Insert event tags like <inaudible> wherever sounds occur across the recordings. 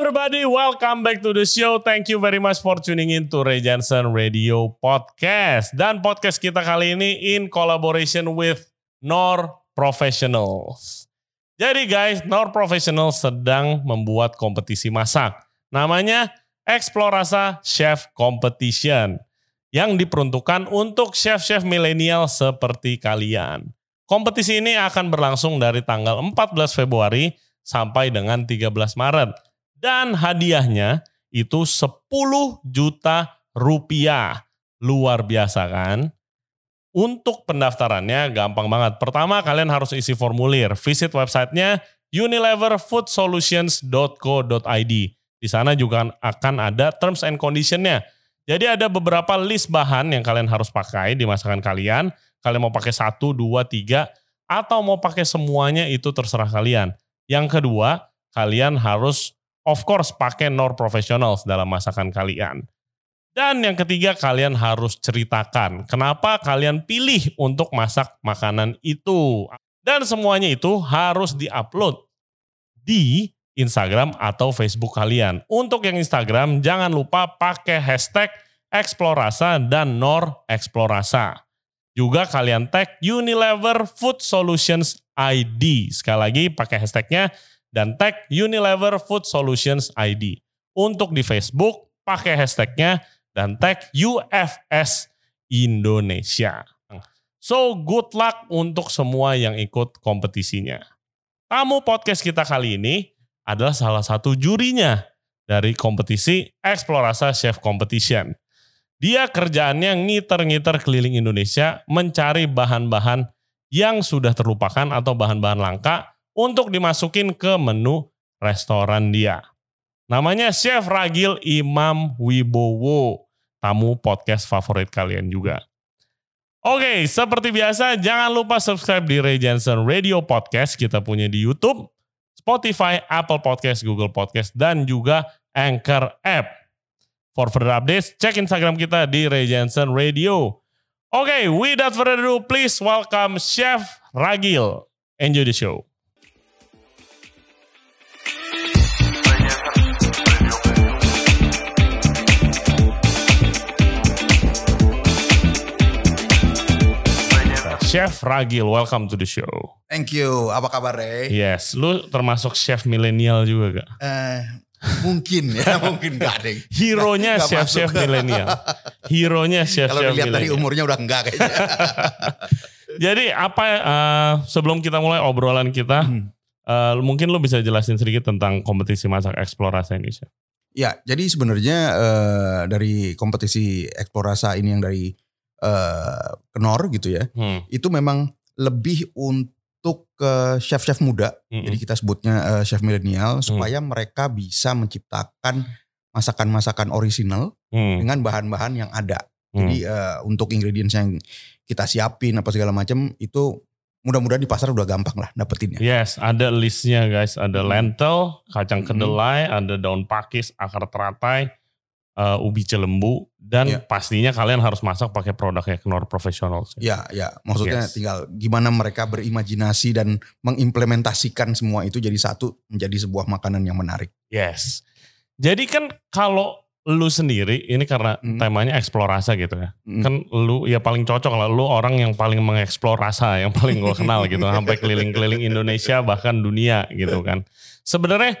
everybody, welcome back to the show. Thank you very much for tuning in to Ray Jensen Radio Podcast. Dan podcast kita kali ini in collaboration with Nor Professionals. Jadi guys, Nor Professionals sedang membuat kompetisi masak. Namanya Explorasa Chef Competition yang diperuntukkan untuk chef-chef milenial seperti kalian. Kompetisi ini akan berlangsung dari tanggal 14 Februari sampai dengan 13 Maret. Dan hadiahnya itu 10 juta rupiah. Luar biasa kan? Untuk pendaftarannya gampang banget. Pertama kalian harus isi formulir. Visit websitenya unileverfoodsolutions.co.id. Di sana juga akan ada terms and conditionnya. Jadi ada beberapa list bahan yang kalian harus pakai di masakan kalian. Kalian mau pakai satu, dua, tiga, atau mau pakai semuanya itu terserah kalian. Yang kedua, kalian harus of course pakai Nor Professionals dalam masakan kalian. Dan yang ketiga kalian harus ceritakan kenapa kalian pilih untuk masak makanan itu. Dan semuanya itu harus diupload di Instagram atau Facebook kalian. Untuk yang Instagram jangan lupa pakai hashtag Explorasa dan Nor Explorasa. Juga kalian tag Unilever Food Solutions ID. Sekali lagi pakai hashtagnya dan tag Unilever Food Solutions ID. Untuk di Facebook, pakai hashtagnya dan tag UFS Indonesia. So, good luck untuk semua yang ikut kompetisinya. Tamu podcast kita kali ini adalah salah satu jurinya dari kompetisi Explorasa Chef Competition. Dia kerjaannya ngiter-ngiter keliling Indonesia mencari bahan-bahan yang sudah terlupakan atau bahan-bahan langka untuk dimasukin ke menu restoran dia. Namanya Chef Ragil Imam Wibowo, tamu podcast favorit kalian juga. Oke, seperti biasa jangan lupa subscribe di Ray Jensen Radio Podcast. Kita punya di YouTube, Spotify, Apple Podcast, Google Podcast, dan juga Anchor App. For further updates, cek Instagram kita di Ray Jensen Radio. Oke, without further ado, please welcome Chef Ragil. Enjoy the show. Chef Ragil, welcome to the show. Thank you. Apa kabar, Ray? Yes, lu termasuk chef milenial juga gak? Eh, mungkin ya, <laughs> mungkin gak deh. Hero-nya chef-chef milenial. Hero-nya Kalau chef-chef dilihat dari umurnya udah enggak kayaknya. <laughs> Jadi apa eh, sebelum kita mulai obrolan kita, Hmm. eh, mungkin lu bisa jelasin sedikit tentang kompetisi masak eksplorasi ini, Chef. ya, jadi sebenarnya eh, dari kompetisi Explorasa ini yang dari Kenor gitu ya, Hmm. itu memang lebih untuk ke chef-chef muda. Mm-mm. Jadi kita sebutnya eh, chef milenial supaya mereka bisa menciptakan masakan-masakan orisinal Hmm. dengan bahan-bahan yang ada. Hmm. Jadi eh, untuk ingredients yang kita siapin apa segala macam itu mudah-mudahan di pasar udah gampang lah dapetinnya. Yes, ada listnya guys. Ada Hmm. lentil, kacang Hmm. kedelai, ada daun pakis, akar teratai, eh, ubi celembu, dan Ya. pastinya kalian harus masak pakai produknya Knorr Professional. Chef. Ya, ya. Maksudnya Yes. tinggal gimana mereka berimajinasi dan mengimplementasikan semua itu jadi satu menjadi sebuah makanan yang menarik. Yes. Jadi kan kalau lu sendiri, ini karena Hmm. temanya eksplorasi gitu ya. Hmm. Kan lu ya paling cocok lah. Lu orang yang paling mengeksplor rasa, yang paling gue kenal gitu. <laughs> Sampai keliling-keliling Indonesia bahkan dunia gitu kan. Sebenarnya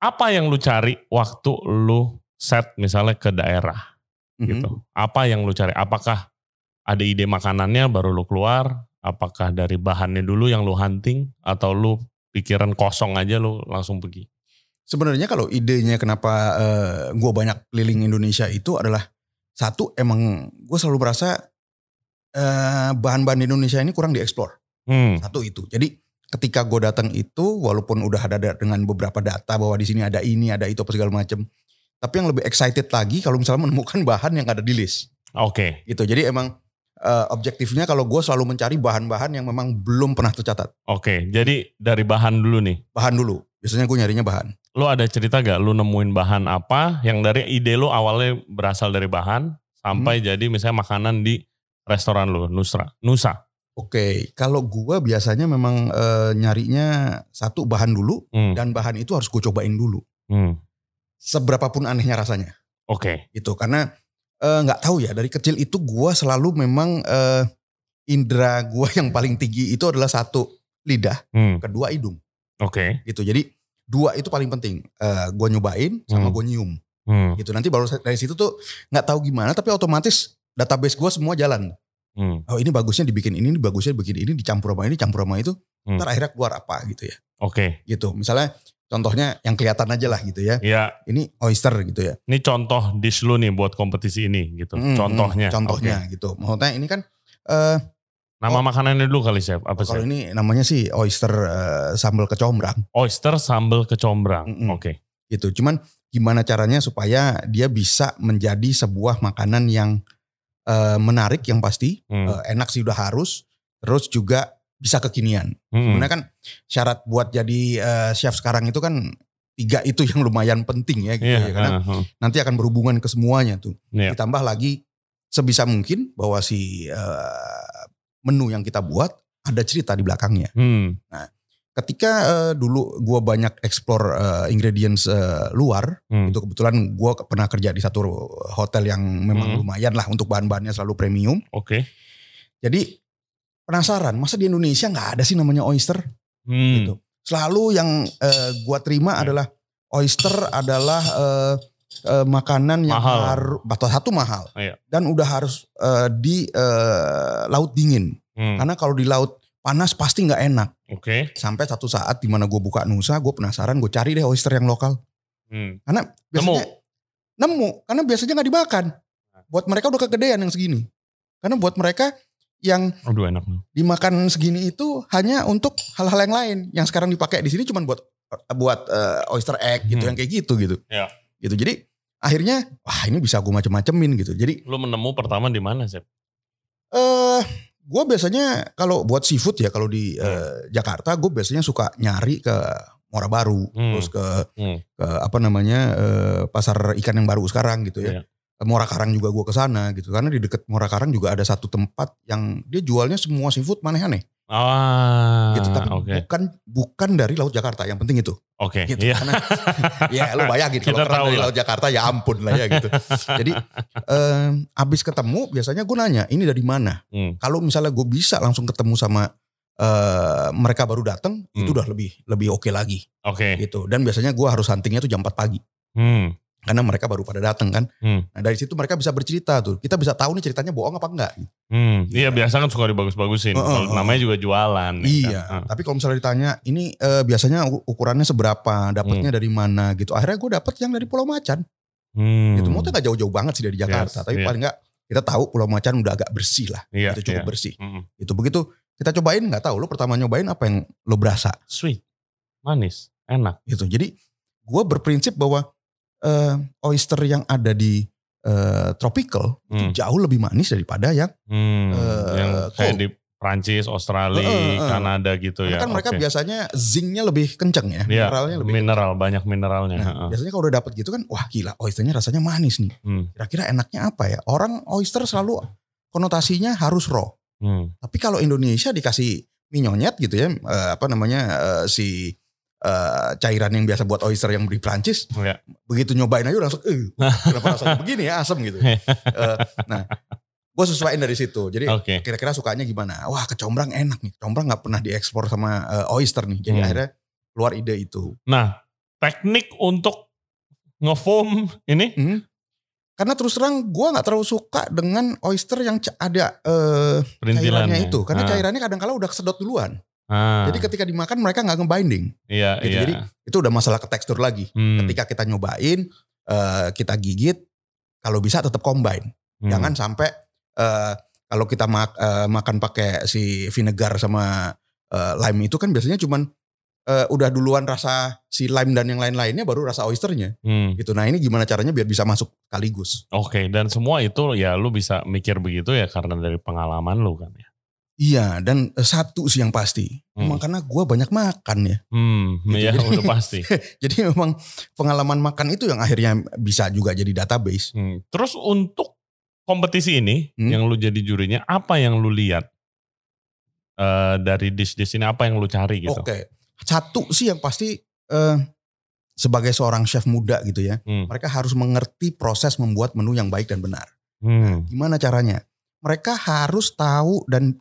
apa yang lu cari waktu lu set misalnya ke daerah Mhm. gitu? Apa yang lu cari? Apakah ada ide makanannya baru lu keluar? Apakah dari bahannya dulu yang lu hunting? Atau lu pikiran kosong aja lu langsung pergi? Sebenarnya kalau idenya kenapa gue banyak keliling Indonesia itu adalah satu emang gue selalu merasa eh, bahan-bahan di Indonesia ini kurang dieksplor. Hmm. Satu itu. Jadi ketika gue datang itu walaupun udah ada da- dengan beberapa data bahwa di sini ada ini, ada itu apa segala macam. Tapi yang lebih excited lagi kalau misalnya menemukan bahan yang ada di list Oke. gitu. Jadi emang eh, objektifnya kalau gue selalu mencari bahan-bahan yang memang belum pernah tercatat. Oke, jadi dari bahan dulu nih. Bahan dulu. Biasanya gue nyarinya bahan. Lu ada cerita gak lu nemuin bahan apa yang dari ide lu awalnya berasal dari bahan sampai jadi misalnya makanan di restoran lu, Nusra, Nusa. Oke, kalau gue biasanya memang eh, nyarinya satu bahan dulu Hmm. dan bahan itu harus gue cobain dulu. Hmm. Seberapapun anehnya rasanya Oke. gitu karena eh, nggak tahu ya dari kecil itu gua selalu memang eh, indera gua yang paling tinggi itu adalah satu lidah Hmm, kedua hidung Oke. gitu jadi dua itu paling penting Eh, gua nyobain sama Hmm. gua nyium Hmm, gitu nanti baru dari situ tuh nggak tahu gimana tapi otomatis database gua semua jalan hmm, oh ini bagusnya dibikin ini, ini bagusnya bikin ini dicampur sama ini campur sama itu Hmm. ntar akhirnya keluar apa gitu ya Oke. gitu misalnya contohnya yang kelihatan aja lah gitu ya Ya, ini oyster gitu ya ini contoh dish lu nih buat kompetisi ini gitu. Hmm, Contohnya. hmm, contohnya gitu maksudnya ini kan eh Oke. Nama makanannya dulu kali chef. Apa kalau chef? ini namanya sih oyster eh, sambal kecombrang Oyster sambal kecombrang. Mm-mm. Oke. gitu cuman gimana caranya supaya dia bisa menjadi sebuah makanan yang eh, menarik yang pasti Hmm. Eh, enak sih udah harus terus juga bisa kekinian Hmm. Sebenarnya kan syarat buat jadi eh, chef sekarang itu kan tiga itu yang lumayan penting ya gitu Iya. ya karena uh, uh, nanti akan berhubungan ke semuanya tuh. Iya. Ditambah lagi sebisa mungkin bahwa si eh, menu yang kita buat ada cerita di belakangnya. hmm. Ketika eh, dulu gua banyak explore eh, ingredients eh, luar, Hmm. itu kebetulan gua pernah kerja di satu hotel yang memang Hmm. lumayan lah untuk bahan-bahannya selalu premium. Oke. Jadi penasaran, masa di Indonesia nggak ada sih namanya oyster? Hmm. gitu. Selalu yang eh, gua terima Hmm. adalah oyster adalah eh, eh, makanan yang Mahal. harus atau satu mahal Iya. dan udah harus eh, di eh, laut dingin. Hmm. Karena kalau di laut panas pasti nggak enak. Oke. Sampai satu saat di mana gue buka Nusa, gue penasaran, gue cari deh oyster yang lokal. Hmm. Karena Nemu. biasanya nemu, karena biasanya nggak dimakan. Buat mereka udah kegedean yang segini. Karena buat mereka yang Aduh enak. dimakan segini itu hanya untuk hal-hal yang lain yang sekarang dipakai di sini cuma buat buat eh, oyster egg gitu Hmm. yang kayak gitu gitu Ya. gitu jadi akhirnya wah ini bisa gue macem-macemin gitu jadi Lu menemu pertama di mana chef? eh gue biasanya kalau buat seafood ya kalau di Hmm. eh, Jakarta gue biasanya suka nyari ke Muara Baru Hmm. terus ke Hmm. ke apa namanya eh, pasar ikan yang baru sekarang gitu ya Iya. Muara Karang juga gue ke sana gitu karena di deket Muara Karang juga ada satu tempat yang dia jualnya semua seafood aneh-aneh Ah. gitu tapi Oke. bukan bukan dari laut Jakarta yang penting itu Oke. gitu Iya. karena <laughs> ya lu bayangin kalau dari lah. laut Jakarta ya ampun lah ya gitu jadi eh, abis ketemu biasanya gue nanya ini dari mana Hmm. kalau misalnya gue bisa langsung ketemu sama eh, mereka baru datang itu Hmm. udah lebih lebih oke lagi Oke. gitu dan biasanya gue harus huntingnya tuh jam 4 pagi Hmm. Karena mereka baru pada datang kan Hmm. nah dari situ mereka bisa bercerita tuh kita bisa tahu nih ceritanya bohong apa enggak Hmm. Iya biasa kan suka dibagus-bagusin. Heeh, Kalau heeh. namanya juga jualan. ya Iya, kan? tapi kalau misalnya ditanya ini eh, biasanya ukurannya seberapa, dapatnya dari mana gitu. Akhirnya gue dapet yang dari Pulau Macan. Hmm. Gitu. Mau nggak jauh-jauh banget sih dari Jakarta, Yes, tapi iya. paling nggak kita tahu Pulau Macan udah agak bersih lah. Iya. itu cukup iya. bersih. Mm-mm. Itu begitu kita cobain nggak tahu lo pertama nyobain apa yang lo berasa Sweet. Manis. Enak. gitu. Jadi gue berprinsip bahwa eh, oyster yang ada di eh, tropical Hmm. itu jauh lebih manis daripada yang Hmm. Eh, yang kayak cool. di Prancis, Australia, Eh, eh, eh. Kanada gitu karena ya. kan mereka biasanya zincnya lebih kenceng ya, Iya, mineralnya lebih mineral banyak mineralnya. Nah, Heeh. biasanya kalau udah dapet gitu kan, wah gila, oysternya rasanya manis nih. Hmm. Kira-kira enaknya apa ya? Orang oyster selalu konotasinya harus raw. Hmm. Tapi kalau Indonesia dikasih minyonyet gitu ya, eh, apa namanya eh, si eh, cairan yang biasa buat oyster yang di Prancis, Iya. begitu nyobain aja langsung, eh, <laughs> kenapa rasanya begini ya, asem gitu. Eh, nah, gue sesuaiin dari situ. Jadi Oke. kira-kira sukanya gimana? Wah, kecombrang enak nih. Kecombrang nggak pernah diekspor sama eh, oyster nih. Jadi Hmm. akhirnya keluar ide itu. Nah, teknik untuk ngefoam ini Hmm. Karena terus terang gue nggak terlalu suka dengan oyster yang ada perintilannya cairannya itu, karena Ah, cairannya kadang-kala udah kesedot duluan. Ah, Jadi ketika dimakan mereka nggak ngebinding. iya, gitu. iya. Jadi itu udah masalah ke tekstur lagi. Hmm, Ketika kita nyobain, eh, kita gigit, kalau bisa tetap combine. hmm. Jangan sampai eh, kalau kita mak- eh, makan pakai si vinegar sama eh, lime itu kan biasanya cuman eh, udah duluan rasa si lime dan yang lain-lainnya baru rasa oysternya Hmm, gitu. Nah ini gimana caranya biar bisa masuk sekaligus? Oke, dan semua itu ya lu bisa mikir begitu ya karena dari pengalaman lu kan ya. Iya dan eh, satu sih yang pasti, Hmm. emang karena gue banyak makan ya. Hmm, Gitu, ya jadi- udah pasti. <laughs> Jadi memang pengalaman makan itu yang akhirnya bisa juga jadi database. Hmm. Terus untuk kompetisi ini Hmm. yang lu jadi jurinya, apa yang lu lihat Eh dari dish-dish ini apa yang lu cari gitu? Oke, satu sih yang pasti eh, sebagai seorang chef muda gitu ya, Hmm. mereka harus mengerti proses membuat menu yang baik dan benar. Hmm. Gimana caranya? Mereka harus tahu dan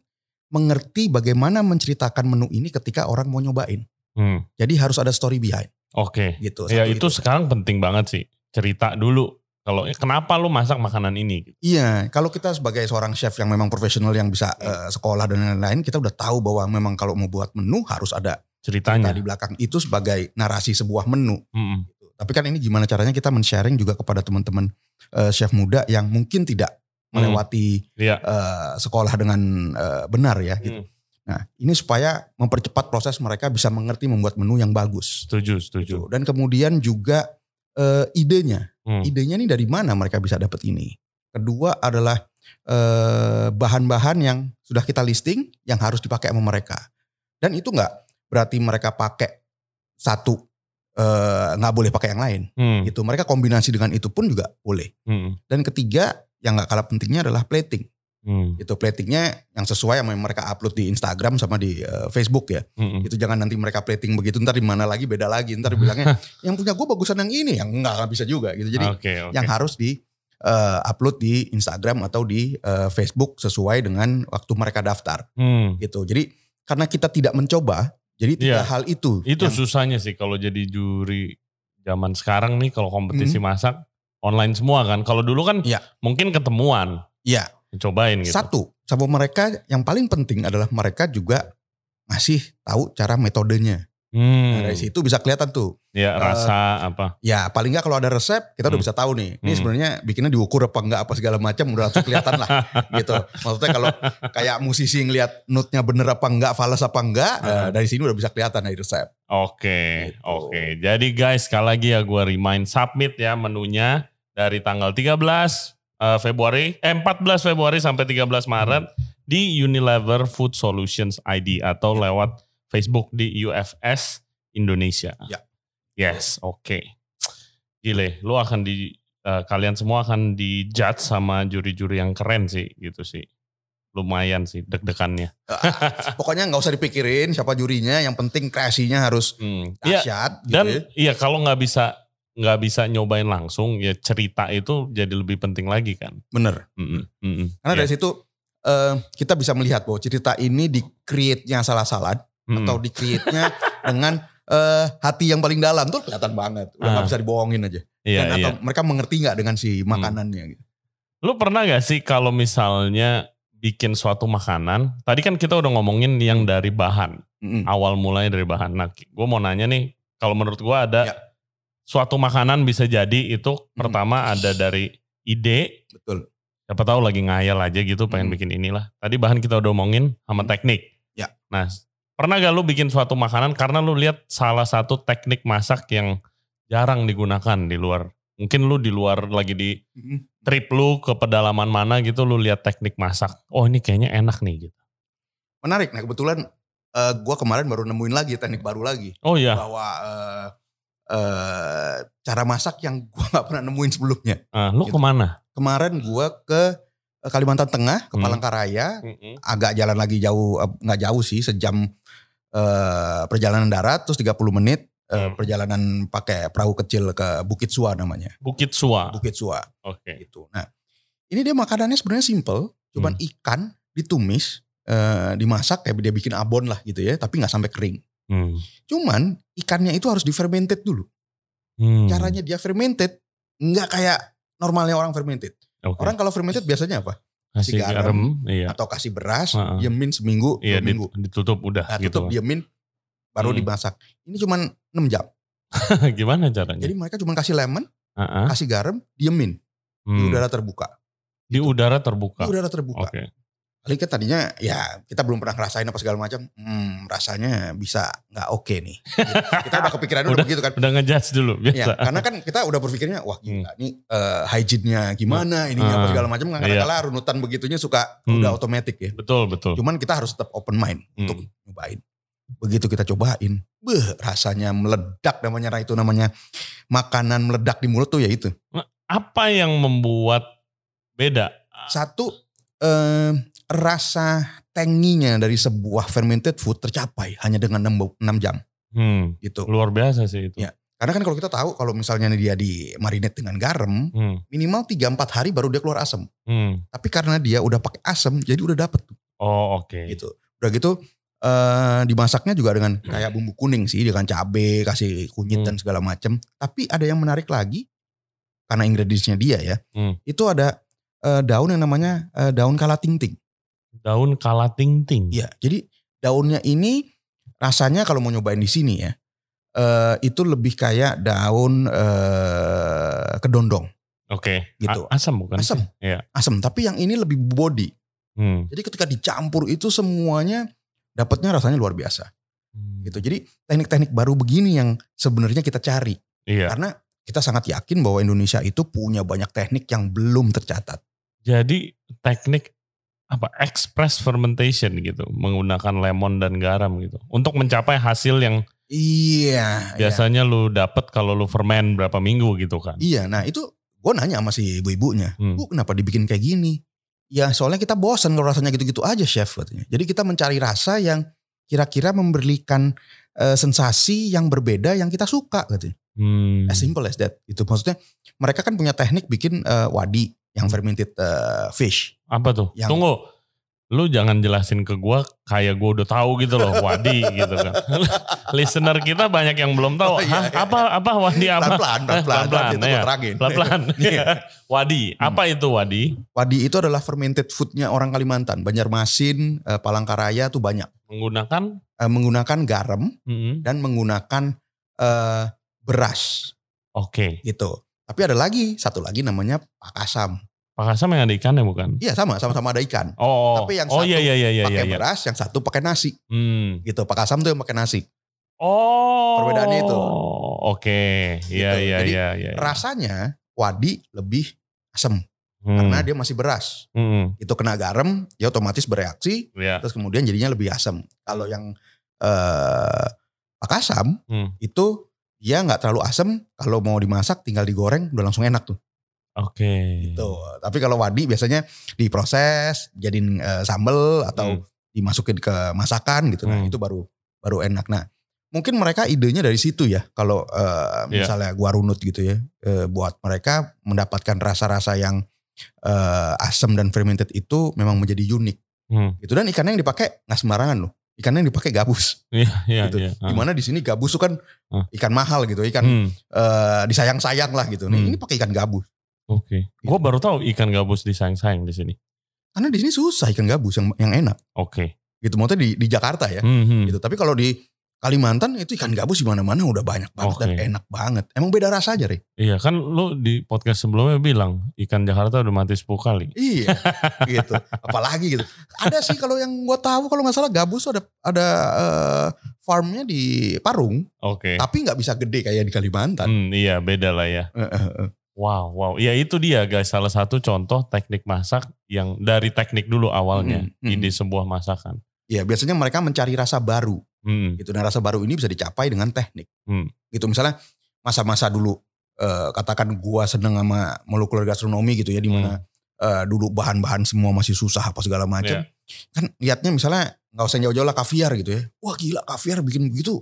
mengerti bagaimana menceritakan menu ini ketika orang mau nyobain. Hmm. Jadi harus ada story behind Oke. gitu. Ya Satu itu sekarang penting banget sih. Cerita dulu. Kalau eh, kenapa lu masak makanan ini? Iya, kalau kita sebagai seorang chef yang memang profesional yang bisa eh, sekolah dan lain-lain, kita udah tahu bahwa memang kalau mau buat menu harus ada cerita Ceritanya. di belakang itu sebagai narasi sebuah menu. Hmm. Tapi kan ini gimana caranya kita men-sharing juga kepada teman-teman eh, chef muda yang mungkin tidak Hmm. melewati Iya. eh, sekolah dengan eh, benar ya. Gitu. Hmm. Nah, ini supaya mempercepat proses mereka bisa mengerti membuat menu yang bagus. Setuju, setuju. Gitu. Dan kemudian juga eh, idenya, Hmm. idenya ini dari mana mereka bisa dapat ini. Kedua adalah eh, bahan-bahan yang sudah kita listing yang harus dipakai sama mereka. Dan itu nggak berarti mereka pakai satu nggak boleh pakai yang lain. Hmm. Gitu. Mereka kombinasi dengan itu pun juga boleh. Hmm. Dan ketiga yang nggak kalah pentingnya adalah plating. Hmm. Itu platingnya yang sesuai sama yang mereka upload di Instagram sama di eh, Facebook ya. Hmm. Itu jangan nanti mereka plating begitu ntar di mana lagi beda lagi ntar bilangnya <laughs> yang punya gue bagusan yang ini yang enggak nggak bisa juga gitu. Jadi Oke, oke. yang harus di eh, upload di Instagram atau di eh, Facebook sesuai dengan waktu mereka daftar Hmm. gitu. Jadi karena kita tidak mencoba, jadi tiga Iya. hal itu Itu yang- susahnya sih kalau jadi juri zaman sekarang nih kalau kompetisi Hmm. masak online semua kan. Kalau dulu kan Iya. mungkin ketemuan, Iya. cobain gitu. satu sama mereka yang paling penting adalah mereka juga ngasih tahu cara metodenya. Hmm. Nah, dari situ bisa kelihatan tuh. Ya rasa apa? Ya paling nggak kalau ada resep kita udah Hmm. bisa tahu nih. Ini Hmm. sebenarnya bikinnya diukur apa enggak apa segala macam udah langsung kelihatan lah <laughs> gitu. Maksudnya kalau kayak musisi ngelihat notnya bener apa enggak, fals apa enggak, Hmm. eh, dari sini udah bisa kelihatan dari resep. Oke, Gitu. oke. Jadi guys, sekali lagi ya gue remind submit ya menunya dari tanggal 13 eh, Februari, eh 14 Februari sampai 13 Maret di Unilever Food Solutions ID atau lewat Facebook di UFS Indonesia. Ya. Yes, oke. Gile, lu akan di eh, kalian semua akan dijudge sama juri-juri yang keren sih gitu sih. Lumayan sih deg-degannya. <laughs> Pokoknya nggak usah dipikirin siapa jurinya, yang penting kreasinya harus Hmm. Iya, dahsyat gitu. Dan ya. iya kalau nggak bisa nggak bisa nyobain langsung ya cerita itu jadi lebih penting lagi kan. Bener. Mm-mm, mm-mm. Karena Iya. dari situ eh, kita bisa melihat bahwa cerita ini di create-nya salah-salah Mm-mm. atau di create-nya dengan eh, hati yang paling dalam tuh kelihatan banget. Udah nggak Ah. bisa dibohongin aja. iya, Dan iya. atau mereka mengerti nggak dengan si makanannya gitu. Lu pernah gak sih kalau misalnya bikin suatu makanan, tadi kan kita udah ngomongin yang dari bahan, Mm-mm. awal mulai dari bahan. Nah, gue mau nanya nih, kalau menurut gue ada Ya. suatu makanan bisa jadi itu pertama ada dari ide, Betul. siapa tahu lagi ngayal aja gitu pengen Hmm. bikin inilah. Tadi bahan kita udah omongin sama Hmm. teknik. Ya. Nah, pernah gak lu bikin suatu makanan karena lu lihat salah satu teknik masak yang jarang digunakan di luar. Mungkin lu di luar lagi di trip lu ke pedalaman mana gitu lu lihat teknik masak. Oh, ini kayaknya enak nih gitu. Menarik. Nah kebetulan eh, gua kemarin baru nemuin lagi teknik baru lagi Oh iya, bahwa eh, eh, cara masak yang gua nggak pernah nemuin sebelumnya. Ah, lu Gitu. ke mana? Kemarin gua ke Kalimantan Tengah, ke Hmm. Palangkaraya, agak jalan lagi jauh nggak jauh sih sejam eh, perjalanan darat terus 30 menit Hmm. perjalanan pakai perahu kecil ke Bukit Sua namanya Bukit Sua. Bukit Sua Oke. gitu nah ini dia makanannya sebenarnya simple cuman Hmm. ikan ditumis eh, dimasak kayak dia bikin abon lah gitu ya tapi nggak sampai kering Hmm. cuman ikannya itu harus difermented dulu Hmm. caranya dia fermented nggak kayak normalnya orang fermented Oke. orang kalau fermented biasanya apa kasih garam, garam, iya. atau kasih beras Heeh. diemin seminggu Iya, dua minggu ditutup udah Nah, gitu. tutup diemin baru Hmm. dimasak. Ini cuman 6 jam. <laughs> Gimana caranya? Jadi mereka cuma kasih lemon, ah. kasih garam, diemin di Hmm. udara terbuka. Di udara terbuka. Di udara terbuka. Oke. Paling kan tadinya ya kita belum pernah ngerasain apa segala macam. Hmm, rasanya bisa nggak oke nih. Gitu. <laughs> kita udah kepikiran udah, Udah. begitu kan. Udah ngejudge dulu Ya, biasa. karena kan kita udah berpikirnya wah gila nih eh, hygiene-nya gimana, ininya apa Ah, segala macam. iya. Kadang-kadang runutan begitunya suka Hmm. udah otomatis ya. Betul, betul. Cuman kita harus tetap open mind Hmm. untuk nyobain. Begitu kita cobain, beh rasanya meledak namanya nah itu namanya makanan meledak di mulut tuh ya itu. Apa yang membuat beda? Satu eh, rasa tanginya dari sebuah fermented food tercapai hanya dengan 6, jam Hmm, gitu. luar biasa sih itu. Ya. Karena kan kalau kita tahu kalau misalnya dia di marinate dengan garam, Hmm. minimal 3-4 hari baru dia keluar asam. Hmm. Tapi karena dia udah pakai asam, jadi udah dapet tuh Oh oke. gitu. Udah gitu eh dimasaknya juga dengan kayak bumbu kuning sih, dengan cabe, kasih kunyit Hmm. dan segala macam. Tapi ada yang menarik lagi karena ingredientsnya dia ya. Hmm. Itu ada eh, daun yang namanya eh, daun kalatingting. Daun kalatingting. Iya, jadi daunnya ini rasanya kalau mau nyobain di sini ya, eh, itu lebih kayak daun eh, kedondong, Oke. Gitu. A- asam bukan? Asam. Iya. asam. Tapi yang ini lebih body. Hmm. Jadi ketika dicampur itu semuanya dapatnya rasanya luar biasa. Hmm. Gitu. Jadi teknik-teknik baru begini yang sebenarnya kita cari. Iya. Karena kita sangat yakin bahwa Indonesia itu punya banyak teknik yang belum tercatat. Jadi teknik apa express fermentation gitu menggunakan lemon dan garam gitu untuk mencapai hasil yang Iya. iya. biasanya lu dapet kalau lu ferment berapa minggu gitu kan. Iya, nah itu gue nanya sama si ibu-ibunya, Hmm. bu kenapa dibikin kayak gini? Ya soalnya kita bosan kalau rasanya gitu-gitu aja chef katanya. Jadi kita mencari rasa yang kira-kira memberikan eh, sensasi yang berbeda yang kita suka katanya. Hmm. As simple as that. Itu maksudnya mereka kan punya teknik bikin eh, wadi yang fermented eh, fish. Apa tuh? Yang- Tunggu. Lu jangan jelasin ke gua kayak gua udah tahu gitu loh <laughs> wadi gitu kan. <laughs> Listener kita banyak yang belum tahu. Oh, iya, iya. apa apa wadi apa? Nanti itu iya. gue terangin. Pelan-pelan. <laughs> Iya. wadi. Apa itu wadi? Wadi itu adalah fermented foodnya orang Kalimantan. Banjarmasin, eh, Palangkaraya tuh banyak. Menggunakan Eh, menggunakan garam Mm-mm. dan menggunakan eh, beras. Oke. gitu. Tapi ada lagi satu lagi namanya pakasam. Pakasam yang ada ikannya bukan? Iya sama sama-sama ada ikan. Oh. Tapi yang oh satu iya iya iya iya pakai iya. beras, yang satu pakai nasi. Hmm. Gitu. Pakasam tuh yang pakai nasi. Oh. Perbedaannya itu. Oke. Iya Gitu. iya Jadi, iya iya. Rasanya wadi lebih asam Hmm. karena dia masih beras. Hmm. Itu kena garam, dia otomatis bereaksi, Iya. terus kemudian jadinya lebih asam. Kalau yang eh, pakasam Hmm. itu dia nggak terlalu asam. Kalau mau dimasak tinggal digoreng udah langsung enak tuh. Oke. Gitu. Tapi kalau wadi biasanya diproses, jadiin eh, sambel atau Hmm. dimasukin ke masakan gitu. Nah, Hmm. itu baru baru enak. Nah, mungkin mereka idenya dari situ ya. Kalau Iya. misalnya gua runut gitu ya, eh, buat mereka mendapatkan rasa-rasa yang eh, asam dan fermented itu memang menjadi unik. Hmm. Gitu dan ikannya yang dipakai nggak sembarangan loh. Ikannya yang dipakai gabus. Iya iya Gitu. iya. Ah. Di mana di sini gabus tuh kan Ah. ikan mahal gitu, ikan Hmm. eh, disayang-sayang lah gitu. Nih, Hmm. ini pakai ikan gabus. Oke. Gue baru tahu ikan gabus disayang-sayang di sini. Karena di sini susah ikan gabus yang yang enak. Oke. Gitu maksudnya di di Jakarta ya. Hmm, hmm. gitu. Tapi kalau di Kalimantan itu ikan gabus di mana-mana udah banyak banget dan Oke. enak banget. Emang beda rasa aja, Re. Iya kan lu di podcast sebelumnya bilang ikan Jakarta udah mati 10 kali. Iya, <laughs> gitu. Apalagi gitu. Ada sih kalau yang gua tahu kalau nggak salah gabus ada ada eh, farmnya di Parung, Oke. tapi nggak bisa gede kayak di Kalimantan. Hmm, iya beda lah ya. Wow, wow. Ya itu dia guys, salah satu contoh teknik masak yang dari teknik dulu awalnya, Mm, mm. ide sebuah masakan. Iya, biasanya mereka mencari rasa baru. Hmm, Gitu. Dan rasa baru ini bisa dicapai dengan teknik. Hmm. Gitu misalnya masa-masa dulu eh, katakan gua seneng sama molekuler gastronomi gitu ya di mana eh, dulu bahan-bahan semua masih susah apa segala macam. Iya. Kan liatnya misalnya nggak usah jauh-jauh lah kaviar gitu ya. Wah gila kaviar bikin begitu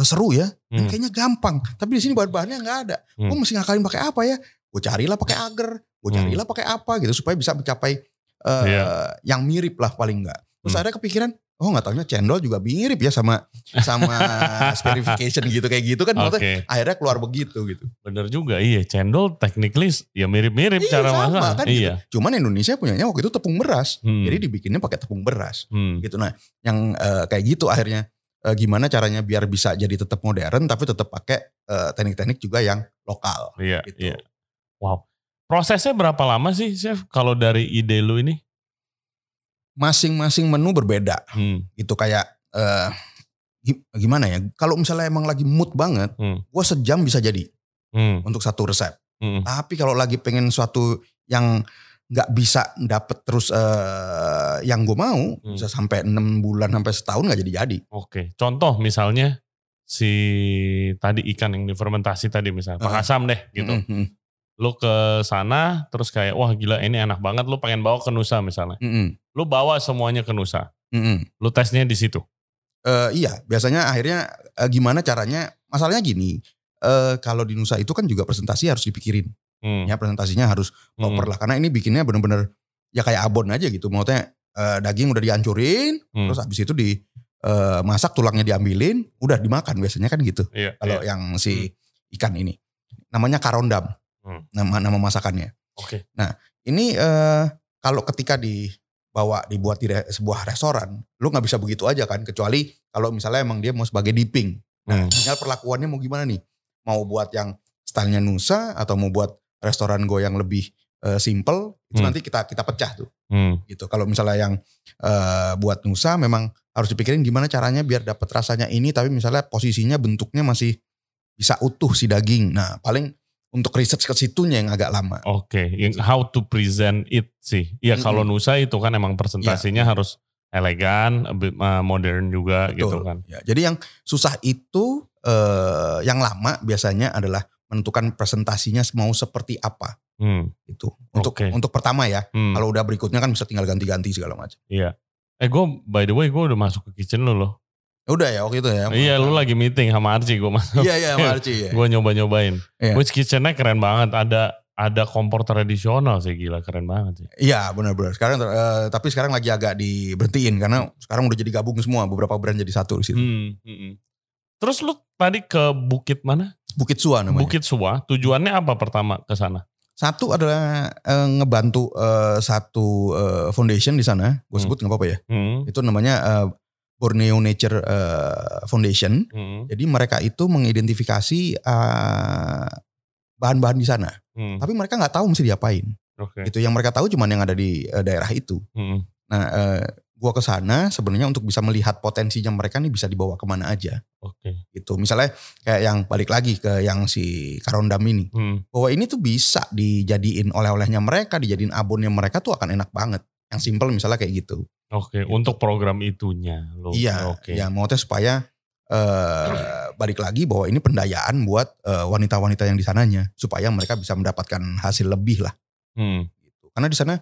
seru ya. Dan Hmm. kayaknya gampang. Tapi di sini bahan-bahannya nggak ada. Hmm. Gue mesti ngakalin pakai apa ya? Gue carilah pakai agar. Gue Hmm. carilah pakai apa gitu supaya bisa mencapai eh, Iya. yang mirip lah paling nggak. Terus Hmm. ada kepikiran, oh nggak taunya cendol juga mirip ya sama sama <laughs> sperification gitu kayak gitu kan. Maksudnya akhirnya keluar begitu gitu. bener juga. Iya, cendol technically ya mirip-mirip Iya, cara masak. kan gitu. iya. Cuman Indonesia punyanya waktu itu tepung beras. Hmm, Jadi dibikinnya pakai tepung beras. hmm, gitu. Nah, yang eh, kayak gitu akhirnya eh, gimana caranya biar bisa jadi tetap modern tapi tetap pakai eh, teknik-teknik juga yang lokal. iya, Gitu. iya. Wow. Prosesnya berapa lama sih, Chef? Kalau dari ide lu ini? Masing-masing menu berbeda. Hmm, Gitu kayak gi- gimana ya? Kalau misalnya emang lagi mood banget, Hmm. gua sejam bisa jadi hmm, untuk satu resep. hmm. Tapi kalau lagi pengen suatu yang nggak bisa dapet terus eh, yang gue mau Hmm. bisa sampai enam bulan sampai setahun nggak jadi jadi. Oke, contoh misalnya si tadi ikan yang difermentasi tadi misalnya, Pak Ah. Asam deh gitu. Mm, mm, Lu ke sana terus kayak wah gila ini enak banget lu pengen bawa ke Nusa misalnya. mm, mm, Lu bawa semuanya ke Nusa. mm, mm. Lu tesnya di situ. Eh, iya, biasanya akhirnya eh, gimana caranya? Masalahnya gini, eh, kalau di Nusa itu kan juga presentasi harus dipikirin. Hmm. Ya presentasinya harus proper Hmm. lah. Karena ini bikinnya bener-bener ya kayak abon aja gitu. Maksudnya eh, daging udah dihancurin, Hmm. terus habis itu di eh, masak tulangnya diambilin, udah dimakan biasanya kan gitu. Iya, Kalau iya. yang si ikan ini namanya karondam, Hmm. nama nama masakannya. Oke. Ini eh, kalau ketika dibawa dibuat di re- sebuah restoran, lu nggak bisa begitu aja kan, kecuali kalau misalnya emang dia mau sebagai dipping. Nah, Hmm. tinggal perlakuannya mau gimana nih? Mau buat yang stylenya Nusa atau mau buat restoran gue yang lebih eh, simple, itu Hmm. nanti kita kita pecah tuh Hmm. gitu. Kalau misalnya yang eh, buat Nusa memang harus dipikirin gimana caranya biar dapat rasanya ini tapi misalnya posisinya bentuknya masih bisa utuh si daging. Nah, paling untuk research ke situnya yang agak lama. Oke, yang how to present it sih. Ya Mm-mm. kalau Nusa itu kan emang presentasinya harus elegan, a bit, uh, modern juga gitu Betul. kan. Ya, jadi yang susah itu eh, yang lama biasanya adalah menentukan presentasinya mau seperti apa Hmm. itu. Untuk Oke. untuk pertama ya. hmm, Kalau udah berikutnya kan bisa tinggal ganti-ganti segala macam. Iya. Eh gue by the way gue udah masuk ke kitchen lu loh. Udah ya waktu itu ya. iya lu lagi meeting sama Archie gue masuk. Iya iya sama <laughs> Archie ya. gue nyoba-nyobain. Iya. Which kitchennya keren banget. Ada ada kompor tradisional sih gila keren banget sih. Iya benar-benar. Sekarang eh, tapi sekarang lagi agak diberhentiin karena sekarang udah jadi gabung semua beberapa brand jadi satu di situ. Hmm, hmm, hmm. Terus lu tadi ke Bukit mana? Bukit Sua namanya. Bukit Sua. Tujuannya apa pertama ke sana? Satu adalah eh, ngebantu eh, satu eh, foundation di sana. Gue Hmm. sebut nggak apa-apa ya. Hmm, Itu namanya eh, Borneo Nature eh, Foundation. hmm, Jadi mereka itu mengidentifikasi bahan-bahan di sana. hmm. Tapi mereka nggak tahu mesti diapain. Oke. Itu yang mereka tahu cuman yang ada di eh, daerah itu. Hmm, Nah, eh, gua ke sana sebenarnya untuk bisa melihat potensinya mereka nih bisa dibawa ke mana aja Oke. gitu. Misalnya kayak yang balik lagi ke yang si Karondam ini. Hmm, Bahwa ini tuh bisa dijadiin oleh-olehnya mereka, dijadiin abonnya mereka tuh akan enak banget. Yang simple misalnya kayak gitu. Oke. Untuk program itunya lo. iya, Oke. ya maksudnya supaya eh balik lagi bahwa ini pendayaan buat eh, wanita-wanita yang di sananya supaya mereka bisa mendapatkan hasil lebih lah Hmm, gitu. Karena di sana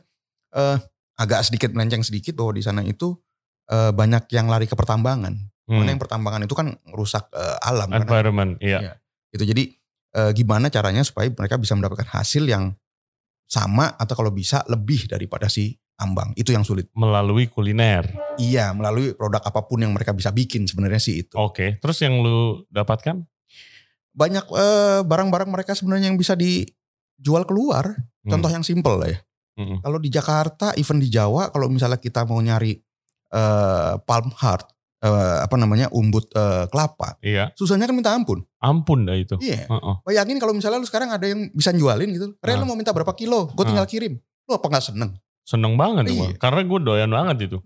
eh, agak sedikit melenceng sedikit bahwa di sana itu eh, banyak yang lari ke pertambangan. hmm. Karena yang pertambangan itu kan rusak eh, alam. Karena, Environment. Iya. Iya. gitu. Jadi eh, gimana caranya supaya mereka bisa mendapatkan hasil yang sama atau kalau bisa lebih daripada si ambang. Itu yang sulit. Melalui kuliner. Iya, melalui produk apa pun yang mereka bisa bikin sebenarnya sih itu. Oke. Terus yang lu dapatkan? Banyak eh, barang-barang mereka sebenarnya yang bisa dijual keluar. Hmm, Contoh yang simple lah ya. Hmm, Kalau di Jakarta, even di Jawa, kalau misalnya kita mau nyari eh, palm heart, eh, apa namanya umbut eh, kelapa, Iya. susahnya kan minta ampun. Ampun dah itu. Iya. Heeh. Bayangin kalau misalnya lu sekarang ada yang bisa jualin gitu, Re Ah. lu mau minta berapa kilo, gue tinggal kirim. Lu apa nggak seneng? Seneng banget Iya. Karena gue doyan banget itu.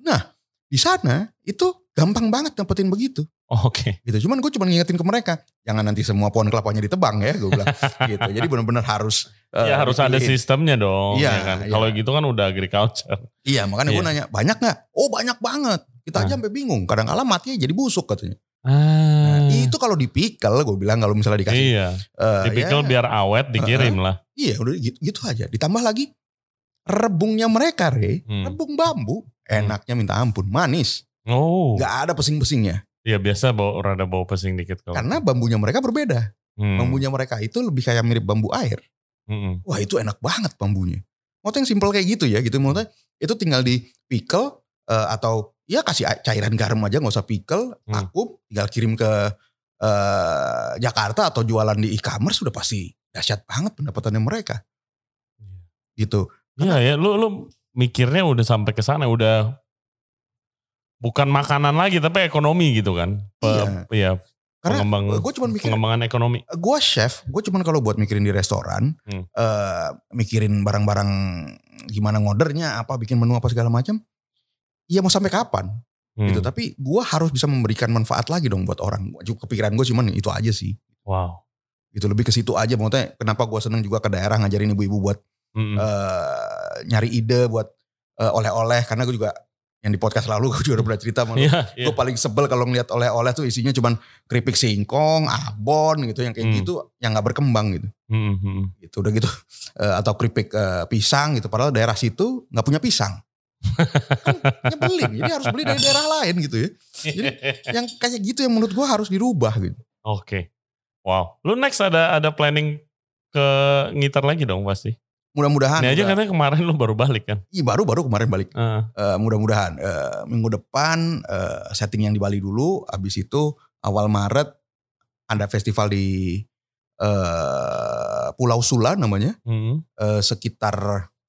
Di sana itu gampang banget dapetin begitu. Oke. Gitu. Cuman gue cuma ngingetin ke mereka, jangan nanti semua pohon kelapanya ditebang ya, gue bilang <laughs> gitu. Jadi benar-benar harus. ya harus ada dipilihin. sistemnya dong. Iya, ya kan? iya. Kalau gitu kan udah agriculture. Iya, makanya gue Iya. nanya, banyak nggak? Oh banyak banget. Kita aja Ah. sampai bingung. Kadang-kala mati jadi busuk katanya. Ah. Nah, itu kalau dipikel, gue bilang kalau misalnya dikasih. Iya. eh, Tipikal ya, biar awet dikirim lah. Iya udah gitu, gitu aja. Ditambah lagi rebungnya mereka, Re. Hmm. Rebung bambu. Enaknya minta ampun, manis. Oh. Gak ada pesing-pesingnya. Iya biasa bawa rada bawa pesing dikit kalau. Karena bambunya mereka berbeda. Hmm. Bambunya mereka itu lebih kayak mirip bambu air. Mm-mm. Wah itu enak banget bambunya. Maksudnya yang simple kayak gitu ya gitu. Maksudnya itu tinggal di pickle eh, atau ya kasih cairan garam aja nggak usah pickle, Hmm. vakum, tinggal kirim ke eh, Jakarta atau jualan di e-commerce sudah pasti dahsyat banget pendapatannya mereka. Gitu. Iya ya, lu lu mikirnya udah sampai ke sana, udah bukan makanan lagi tapi ekonomi gitu kan. Pe- iya, Karena pengembang gue cuma mikir pengembangan ekonomi. gue chef, gue cuman kalau buat mikirin di restoran, Hmm. eh, mikirin barang-barang gimana ngodernya, apa bikin menu apa segala macam, iya mau sampai kapan Hmm. gitu. Tapi gue harus bisa memberikan manfaat lagi dong buat orang. Kepikiran gue cuman itu aja sih. Wow. Gitu lebih ke situ aja. Maksudnya kenapa gue seneng juga ke daerah ngajarin ibu-ibu buat Mm-mm. eh, nyari ide buat eh, oleh-oleh. Karena gue juga yang di podcast lalu gue juga udah pernah cerita sama lu. Iya, iya. Gue paling sebel kalau ngeliat oleh-oleh tuh isinya cuman keripik singkong, abon gitu. Yang kayak Hmm. gitu yang gak berkembang gitu. Mm-mm, mm-mm. gitu udah gitu <laughs> Eh, atau keripik eh, pisang gitu padahal daerah situ nggak punya pisang kan nyebelin jadi harus beli dari daerah lain gitu ya Jadi- <laughs> yang kayak gitu yang menurut gua harus dirubah gitu Oke. Wow. Lu next ada ada planning ke ngitar lagi dong pasti. Mudah-mudahan. Ini aja katanya kemarin lu baru balik kan. Ih, baru baru kemarin balik. Heeh. Eh, mudah-mudahan eh, minggu depan eh, setting yang di Bali dulu, habis itu awal Maret ada festival di eh, Pulau Sula namanya, Hmm. eh, sekitar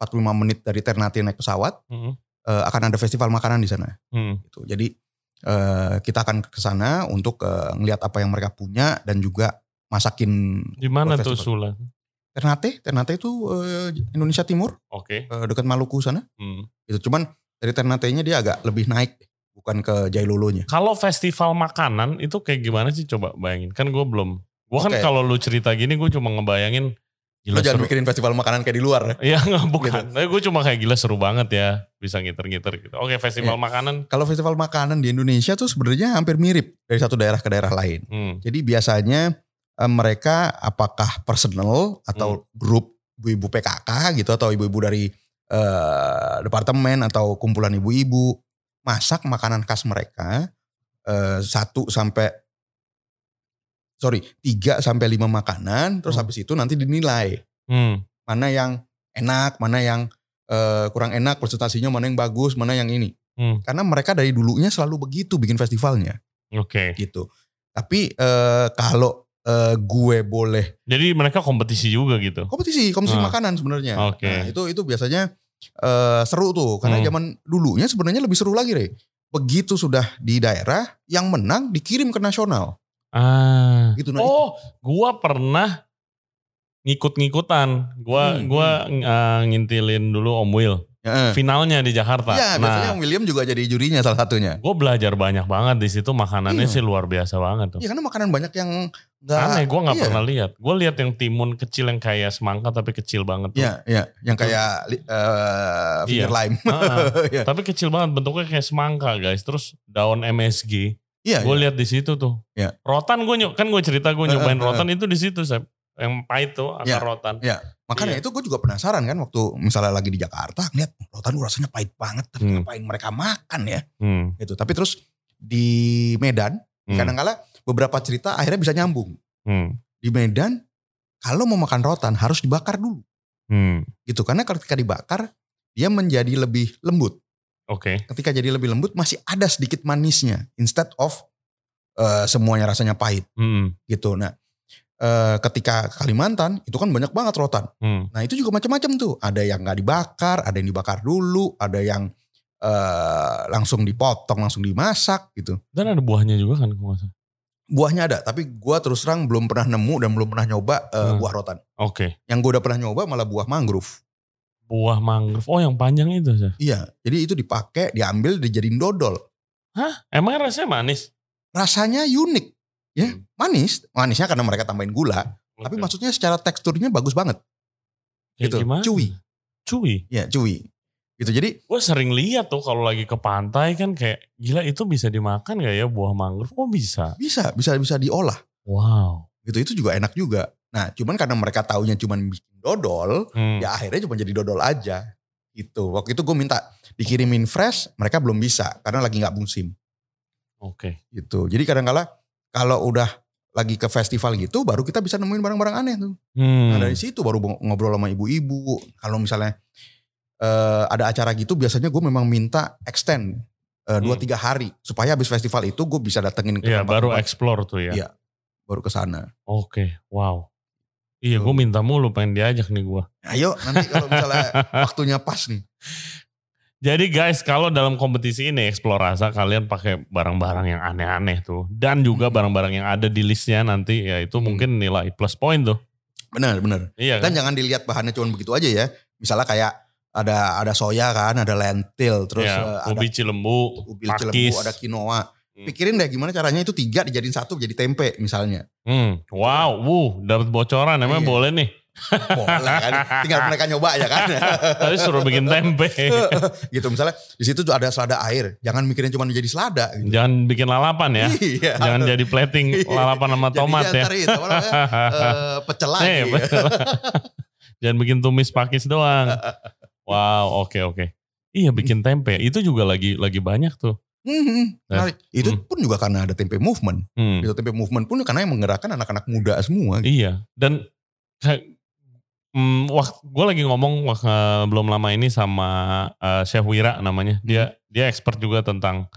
45 menit dari Ternate naik pesawat, Hmm. eh, akan ada festival makanan di sana. Hmm. Gitu. Jadi eh, kita akan ke sana untuk eh, ngelihat apa yang mereka punya dan juga masakin Di mana tuh. Sula? Ternate. Ternate itu eh, Indonesia Timur, Oke. eh, dekat Maluku sana. Hmm. Gitu. Cuman dari Ternate-nya dia agak lebih naik, bukan ke Jailolo-nya. Kalau festival makanan itu kayak gimana sih coba bayangin. Kan gue belum. Gue kan Oke. kalau lu cerita gini gue cuma ngebayangin. Gila jangan seru. mikirin festival makanan kayak di luar. ya. Iya nggak bukan. Gitu. Tapi gue cuma kayak gila seru banget ya. Bisa ngiter-ngiter gitu. Oke festival Iya. makanan. Kalau festival makanan di Indonesia tuh sebenarnya hampir mirip dari satu daerah ke daerah lain. Hmm. Jadi biasanya mereka apakah personal atau grup ibu-ibu PKK gitu atau ibu-ibu dari eh, departemen atau kumpulan ibu-ibu masak makanan khas mereka eh, satu sampai sorry tiga sampai lima makanan terus Hmm. habis itu nanti dinilai Hmm. mana yang enak mana yang eh, kurang enak presentasinya mana yang bagus mana yang ini Hmm. karena mereka dari dulunya selalu begitu bikin festivalnya Oke. gitu tapi eh, kalau eh, gue boleh Jadi mereka kompetisi juga gitu. kompetisi kompetisi Ah. makanan sebenarnya Oke. Nah, itu itu biasanya eh, seru tuh karena Hmm. zaman dulunya sebenarnya lebih seru lagi deh begitu sudah di daerah yang menang dikirim ke nasional Ah. gitu nah Oh, gua pernah ngikut-ngikutan. Gua Hmm, gua uh, ngintilin dulu Om Will. Ya, Finalnya di Jakarta. ya biasanya nah, William juga jadi jurinya salah satunya gue belajar banyak banget di situ. Makanannya Iya. sih luar biasa banget tuh. ya karena makanan banyak yang nggak Aneh, gue nggak iya. pernah lihat. Gue lihat yang timun kecil yang kayak semangka tapi kecil banget tuh. ya ya yang kayak eh, finger Iya. lime Ah, <laughs> Iya. tapi kecil banget bentuknya kayak semangka guys. Terus daun MSG. iya Gue iya. lihat di situ tuh. Iya. Rotan gue kan gue cerita gue Eh, nyobain eh, eh. rotan itu di situ Sep. Yang pahit tuh akar Iya. rotan. makanya Iya. itu gue juga penasaran kan waktu misalnya lagi di Jakarta ngeliat rotan gue rasanya pahit banget tapi Hmm. ngapain mereka makan ya Hmm. gitu tapi terus di Medan Hmm. kadang-kala beberapa cerita akhirnya bisa nyambung Hmm. di Medan kalau mau makan rotan harus dibakar dulu Hmm. gitu karena ketika dibakar dia menjadi lebih lembut Oke. ketika jadi lebih lembut masih ada sedikit manisnya instead of eh, semuanya rasanya pahit Hmm. gitu nah eh, ketika ke Kalimantan itu kan banyak banget rotan Hmm. nah itu juga macam-macam tuh ada yang nggak dibakar ada yang dibakar dulu ada yang eh, langsung dipotong langsung dimasak gitu Dan ada buahnya juga kan kalau buahnya ada tapi gua terus terang belum pernah nemu dan belum pernah nyoba eh, Hmm. buah rotan Oke. yang gue udah pernah nyoba malah buah mangrove Buah mangrove. Oh yang panjang itu sih. iya jadi itu dipakai diambil dijadiin dodol Hah? Emang rasanya manis? rasanya unik ya Hmm. manis manisnya karena mereka tambahin gula tapi Oke. maksudnya secara teksturnya bagus banget Kayak gitu gimana? cuy Cuy. ya cuy gitu jadi Gue sering lihat tuh kalau lagi ke pantai kan kayak gila itu bisa dimakan gak ya buah mangrove? Oh bisa. bisa bisa bisa diolah Wow. gitu itu juga enak juga nah cuman karena mereka taunya cuman bikin dodol Hmm. ya akhirnya cuma jadi dodol aja gitu waktu itu gue minta dikirimin fresh mereka belum bisa karena lagi nggak musim Oke. gitu jadi kadang-kala kalau udah lagi ke festival gitu baru kita bisa nemuin barang-barang aneh tuh Hmm. Nah dari situ baru ngobrol sama ibu-ibu. Kalau misalnya eh, ada acara gitu biasanya gue memang minta extend eh, dua Hmm. tiga hari supaya habis festival itu gue bisa datengin ke Iya baru tempat-tempat, explore tuh ya. Iya. baru ke sana. Oke. Wow. Iya gue minta mulu pengen diajak nih gue. Ayo nanti kalau misalnya <laughs> waktunya pas nih. Jadi guys kalau dalam kompetisi ini Explore Rasa kalian pakai barang-barang yang aneh-aneh tuh. Dan juga Hmm. barang-barang yang ada di listnya nanti ya itu Hmm. mungkin nilai plus point tuh. Benar benar. Iya Dan kan? jangan dilihat bahannya cuma begitu aja ya. Misalnya kayak ada ada soya kan, ada lentil, terus ya, ada ubi cilembu, ubi pakis. cilembu, ada quinoa. Hmm. Pikirin deh gimana caranya itu tiga dijadiin satu jadi tempe misalnya. Hmm, wow, wuh, dapat bocoran. Emang Iya. boleh nih. <laughs> Boleh kan? Tinggal mereka nyoba aja kan. <laughs> Tadi suruh bikin tempe. <laughs> gitu misalnya di situ tuh ada selada air jangan mikirin cuma jadi selada gitu. Jangan bikin lalapan ya. iya Jangan jadi plating lalapan sama Jadi tomat ya. ntar itu, apa namanya, eh, pecel lagi Eh. Jangan bikin tumis pakis doang. Wow, oke oke. Iya bikin tempe. Itu juga lagi lagi banyak tuh. Hmm, hmm, menarik. Itu Hmm. pun juga karena ada tempe movement. Hmm. Itu tempe movement pun karena yang menggerakkan anak-anak muda semua. Iya, dan hmm, gue lagi ngomong wak, eh, belum lama ini sama eh, Chef Wira namanya. Dia dia expert juga tentang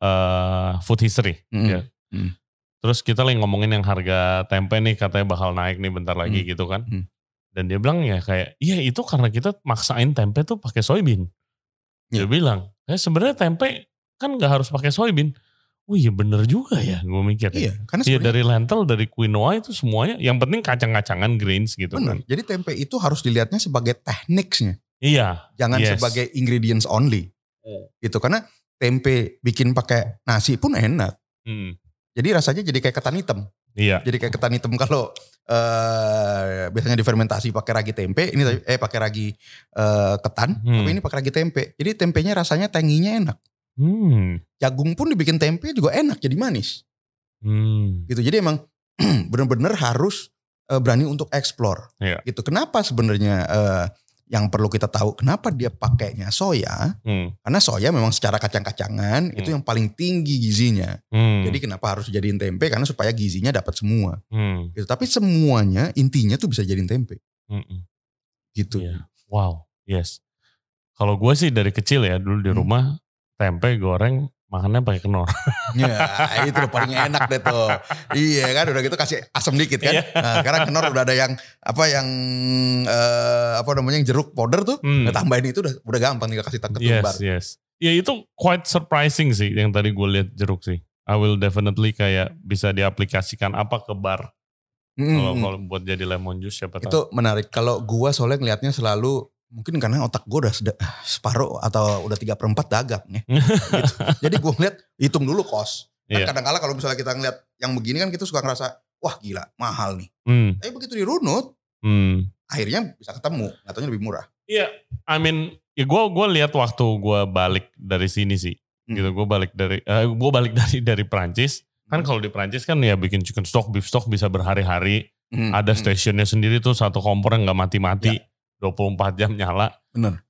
eh, food history. Hmm. Iya. Hmm. Terus kita lagi ngomongin yang harga tempe nih katanya bakal naik nih bentar lagi Hmm. gitu kan. Hmm. Dan dia bilang ya kayak, iya itu karena kita maksain tempe tuh pakai soybean. Dia Iya. bilang, ya sebenarnya tempe kan nggak harus pakai soybean. Oh iya bener juga ya, gue mikir. ya. Iya, karena Iya dari lentil, dari quinoa itu semuanya, yang penting kacang-kacangan grains gitu benar. kan. Jadi tempe itu harus dilihatnya sebagai tekniknya, Iya. jangan Yes. sebagai ingredients only. Hmm. Gitu karena tempe bikin pakai nasi pun enak. Hmm. Jadi rasanya jadi kayak ketan hitam. Iya. Jadi kayak ketan hitam kalau eh biasanya difermentasi pakai ragi tempe, ini eh pakai ragi eh, ketan, Hmm. tapi ini pakai ragi tempe. Jadi tempenya rasanya tanginya enak. Hmm. Jagung pun dibikin tempe juga enak, jadi manis. Hmm. Gitu. Jadi emang <clears throat> bener-bener harus eh, berani untuk explore. Iya. Gitu. Kenapa sebenarnya eh, yang perlu kita tahu kenapa dia pakainya soya? Hmm. Karena soya memang secara kacang-kacangan itu Hmm. yang paling tinggi gizinya. Hmm. Jadi kenapa harus jadiin tempe? Karena supaya gizinya dapat semua. Hmm. Gitu. Tapi semuanya intinya tuh bisa jadiin tempe. Hmm. Gitu. Iya. Wow. Yes. Kalau gue sih dari kecil ya dulu di Hmm. rumah tempe goreng makannya pakai kenor. Ya, itu udah paling enak deh tuh. Iya kan udah gitu kasih asam dikit kan. Iya. Nah, sekarang kenor udah ada yang apa yang eh, apa namanya yang jeruk powder tuh. Hmm. Tambahin itu udah udah gampang tinggal kasih ketumbar. Yes, yes. Ya itu quite surprising sih yang tadi gue lihat jeruk sih. I will definitely kayak bisa diaplikasikan apa ke bar Mm, kalau mm. kalau buat jadi lemon juice siapa tahu. Itu menarik. Kalau gua soalnya ngelihatnya selalu mungkin karena otak gua udah separuh atau udah tiga perempat dagang ya. <laughs> Gitu. Jadi gua ngeliat hitung dulu kos. Kan Iya. kadang-kala kalau misalnya kita ngeliat yang begini kan kita suka ngerasa wah gila mahal nih. Hmm, Tapi begitu dirunut hmm. akhirnya bisa ketemu. Katanya lebih murah. Iya, I mean, ya gue gue lihat waktu gue balik dari sini sih, Hmm. gitu. Gue balik dari, eh, gue balik <laughs> dari dari Prancis. Kan kalau di Prancis kan ya bikin chicken stock, beef stock bisa berhari-hari. Hmm, Ada hmm. stationnya sendiri tuh satu kompor yang nggak mati-mati, 24 jam nyala. Bener.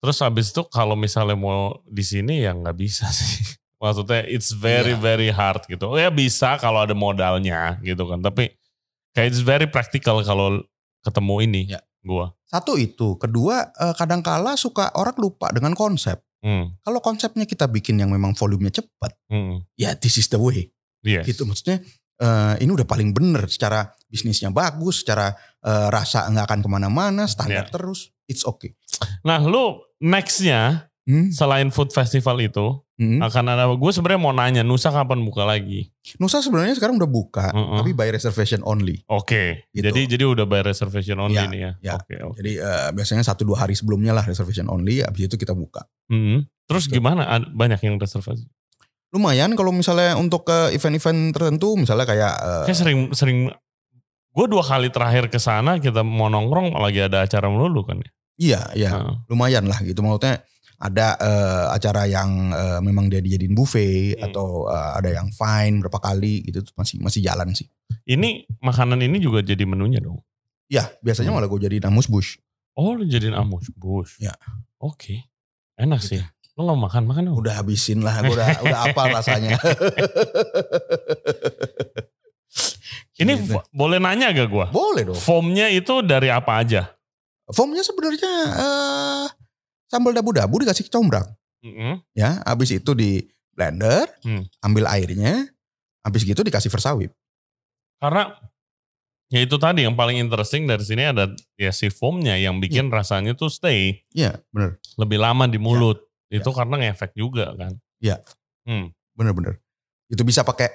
Terus habis itu kalau misalnya mau di sini ya nggak bisa <laughs> sih. Maksudnya it's very Iya. very hard gitu. Oh ya bisa kalau ada modalnya gitu kan. Tapi kayak it's very practical kalau ketemu ini Iya. gua. Satu itu, kedua eh, kadangkala suka orang lupa dengan konsep. Hmm, Kalau konsepnya kita bikin yang memang volumenya cepat, hmm, ya this is the way. yes. Gitu maksudnya eh, ini udah paling bener secara bisnisnya bagus, secara eh, rasa nggak akan ke mana-mana, standar Iya. terus, it's okay. Nah lu nextnya Hmm, selain food festival itu hmm. akan ada gue sebenarnya mau nanya Nusa kapan buka lagi? Nusa sebenarnya sekarang udah buka, Mm-mm. tapi by reservation only. Oke, Gitu. jadi jadi udah by reservation only Ya, nih ya. ya. Oke, oke. Jadi eh, biasanya satu dua hari sebelumnya lah reservation only, habis itu kita buka. Hmm. Terus Gitu. gimana? Banyak yang reservasi? Lumayan kalau misalnya untuk ke event-event tertentu, misalnya kayak eh, Kayak sering sering gue dua kali terakhir ke sana kita mau nongkrong lagi ada acara melulu kan ya. iya, iya, Heeh. lumayan lah gitu. Maksudnya ada eh, acara yang eh, memang dia dijadiin buffet Hmm. atau eh, ada yang fine berapa kali gitu masih masih jalan sih. Ini makanan ini juga jadi menunya dong. Ya biasanya Hmm. malah gue jadi namus bush. Oh lu jadiin amus bus. Ya. Oke. Enak Gitu. sih. Lu gak makan makan dong. Udah habisin lah, gue udah udah apa rasanya. <laughs> Ini Gitu. boleh nanya gak gue? Boleh dong. Foamnya itu dari apa aja? Foamnya sebenarnya eh, sambal dabu-dabu dikasih combrang. Mm-mm. Ya, habis itu di blender, Hmm. ambil airnya, habis gitu dikasih versawip. Karena ya itu tadi yang paling interesting dari sini ada ya si foamnya yang bikin rasanya tuh stay Iya, bener, lebih lama di mulut. Ya. Itu karena ngefek juga kan. Ya. Hmm. bener-bener. Itu bisa pakai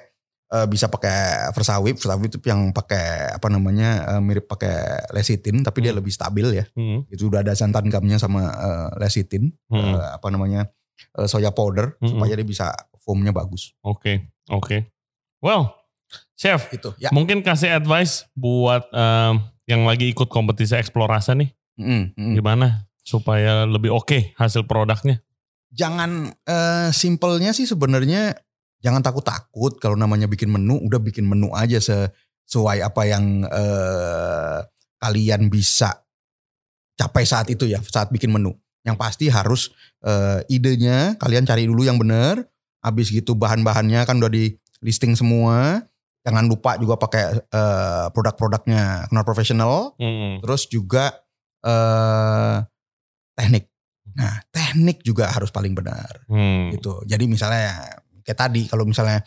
eh, bisa pakai versawip, versawip itu yang pakai apa namanya eh, mirip pakai lecithin, tapi dia Hmm. lebih stabil ya. Hmm. Itu udah ada santan gamnya sama lecithin, Hmm. apa namanya soya powder Hmm. supaya dia bisa foamnya bagus. Oke, oke. Well, chef, Gitu. Ya. mungkin kasih advice buat em, yang lagi ikut kompetisi eksplorasi nih, Mm, mm. gimana supaya lebih oke hasil produknya? Jangan eh, simpelnya sih sebenarnya jangan takut-takut kalau namanya bikin menu udah bikin menu aja sesuai apa yang eh, kalian bisa capai saat itu ya saat bikin menu yang pasti harus eh, idenya kalian cari dulu yang benar Habis gitu bahan-bahannya kan udah di listing semua. Jangan lupa juga pakai eh, produk-produknya Knorr Professional. Mm-mm. Terus juga eh teknik. Nah, teknik juga harus paling benar Hmm. gitu. Jadi misalnya kayak tadi kalau misalnya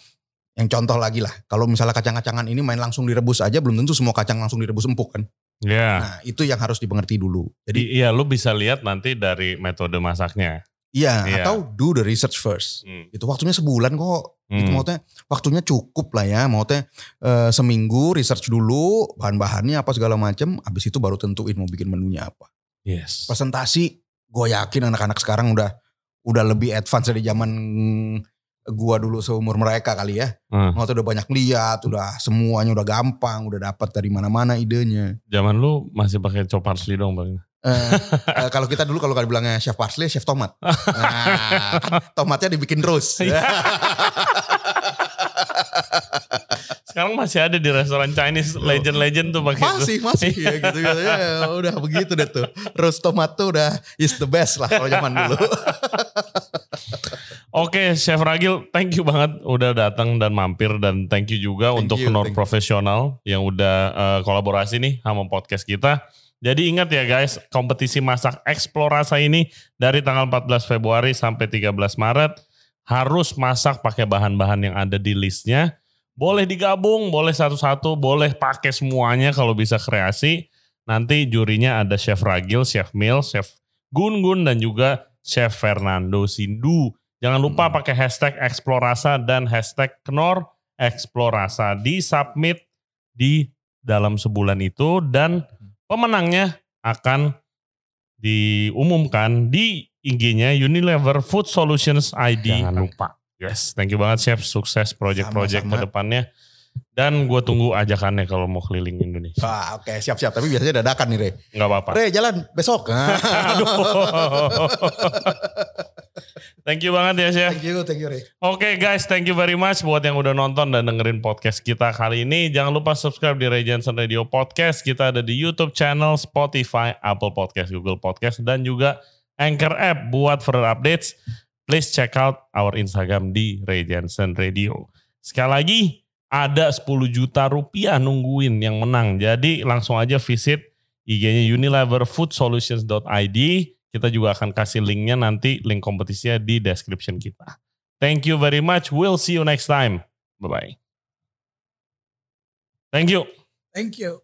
yang contoh lagi lah, kalau misalnya kacang-kacangan ini main langsung direbus aja belum tentu semua kacang langsung direbus empuk kan. Ya. Nah, itu yang harus dimengerti dulu. Jadi iya lu bisa lihat nanti dari metode masaknya. iya Iya. atau do the research first. Hmm. Itu waktunya sebulan kok. Itu Hmm. maksudnya waktunya cukup lah ya. Maksudnya eh, seminggu research dulu bahan-bahannya apa segala macam. Habis itu baru tentuin mau bikin menunya apa. Yes. Presentasi, gue yakin anak-anak sekarang udah udah lebih advance dari zaman gua dulu seumur mereka kali ya. Hmm. Maksudnya udah banyak lihat, udah semuanya udah gampang, udah dapat dari mana-mana idenya. Zaman lu masih pakai chop parsley dong bang. Eh, eh, kalau kita dulu kalau kalau bilangnya chef parsley, chef tomat. <laughs> Nah, kan tomatnya dibikin terus. <laughs> Sekarang masih ada di restoran Chinese legend-legend tuh pakai itu. masih masih ya gitu gitu ya udah begitu deh tuh roast tomat tuh udah is the best lah kalau zaman dulu <laughs> Oke, Chef Ragil, thank you banget udah datang dan mampir dan thank you juga Thank untuk you, you. Profesional yang udah eh, kolaborasi nih sama podcast kita. Jadi ingat ya guys, kompetisi masak Explorasa ini dari tanggal 14 Februari sampai 13 Maret harus masak pakai bahan-bahan yang ada di listnya. Boleh digabung, boleh satu-satu, boleh pakai semuanya kalau bisa kreasi. Nanti jurinya ada Chef Ragil, Chef Mil, Chef Gun Gun dan juga Chef Fernando Sindu. Jangan lupa Hmm. pakai hashtag Explorasa dan hashtag Knorr Explorasa. Di submit di dalam sebulan itu dan pemenangnya akan diumumkan di IG-nya Unilever Food Solutions ID. Jangan lupa. Yes, thank you banget Chef. Sukses project-project ke depannya. Dan gue tunggu ajakannya kalau mau keliling Indonesia. Wah, oke siap-siap tapi biasanya dadakan nih Re Nggak apa-apa. Re jalan besok <laughs> Nah, Aduh. thank you banget ya Chef. thank you thank you Re Oke guys, thank you very much buat yang udah nonton dan dengerin podcast kita kali ini. Jangan lupa subscribe di Ray Jensen Radio Podcast. Kita ada di YouTube channel, Spotify, Apple Podcast, Google Podcast, dan juga Anchor App. Buat further updates, please check out our Instagram di Ray Jensen Radio. Sekali lagi, ada 10 juta rupiah nungguin yang menang. Jadi langsung aja visit IG-nya unileverfoodsolutions.id. Kita juga akan kasih linknya nanti, link kompetisinya di description kita. Thank you very much. We'll see you next time. Bye-bye. Thank you. thank you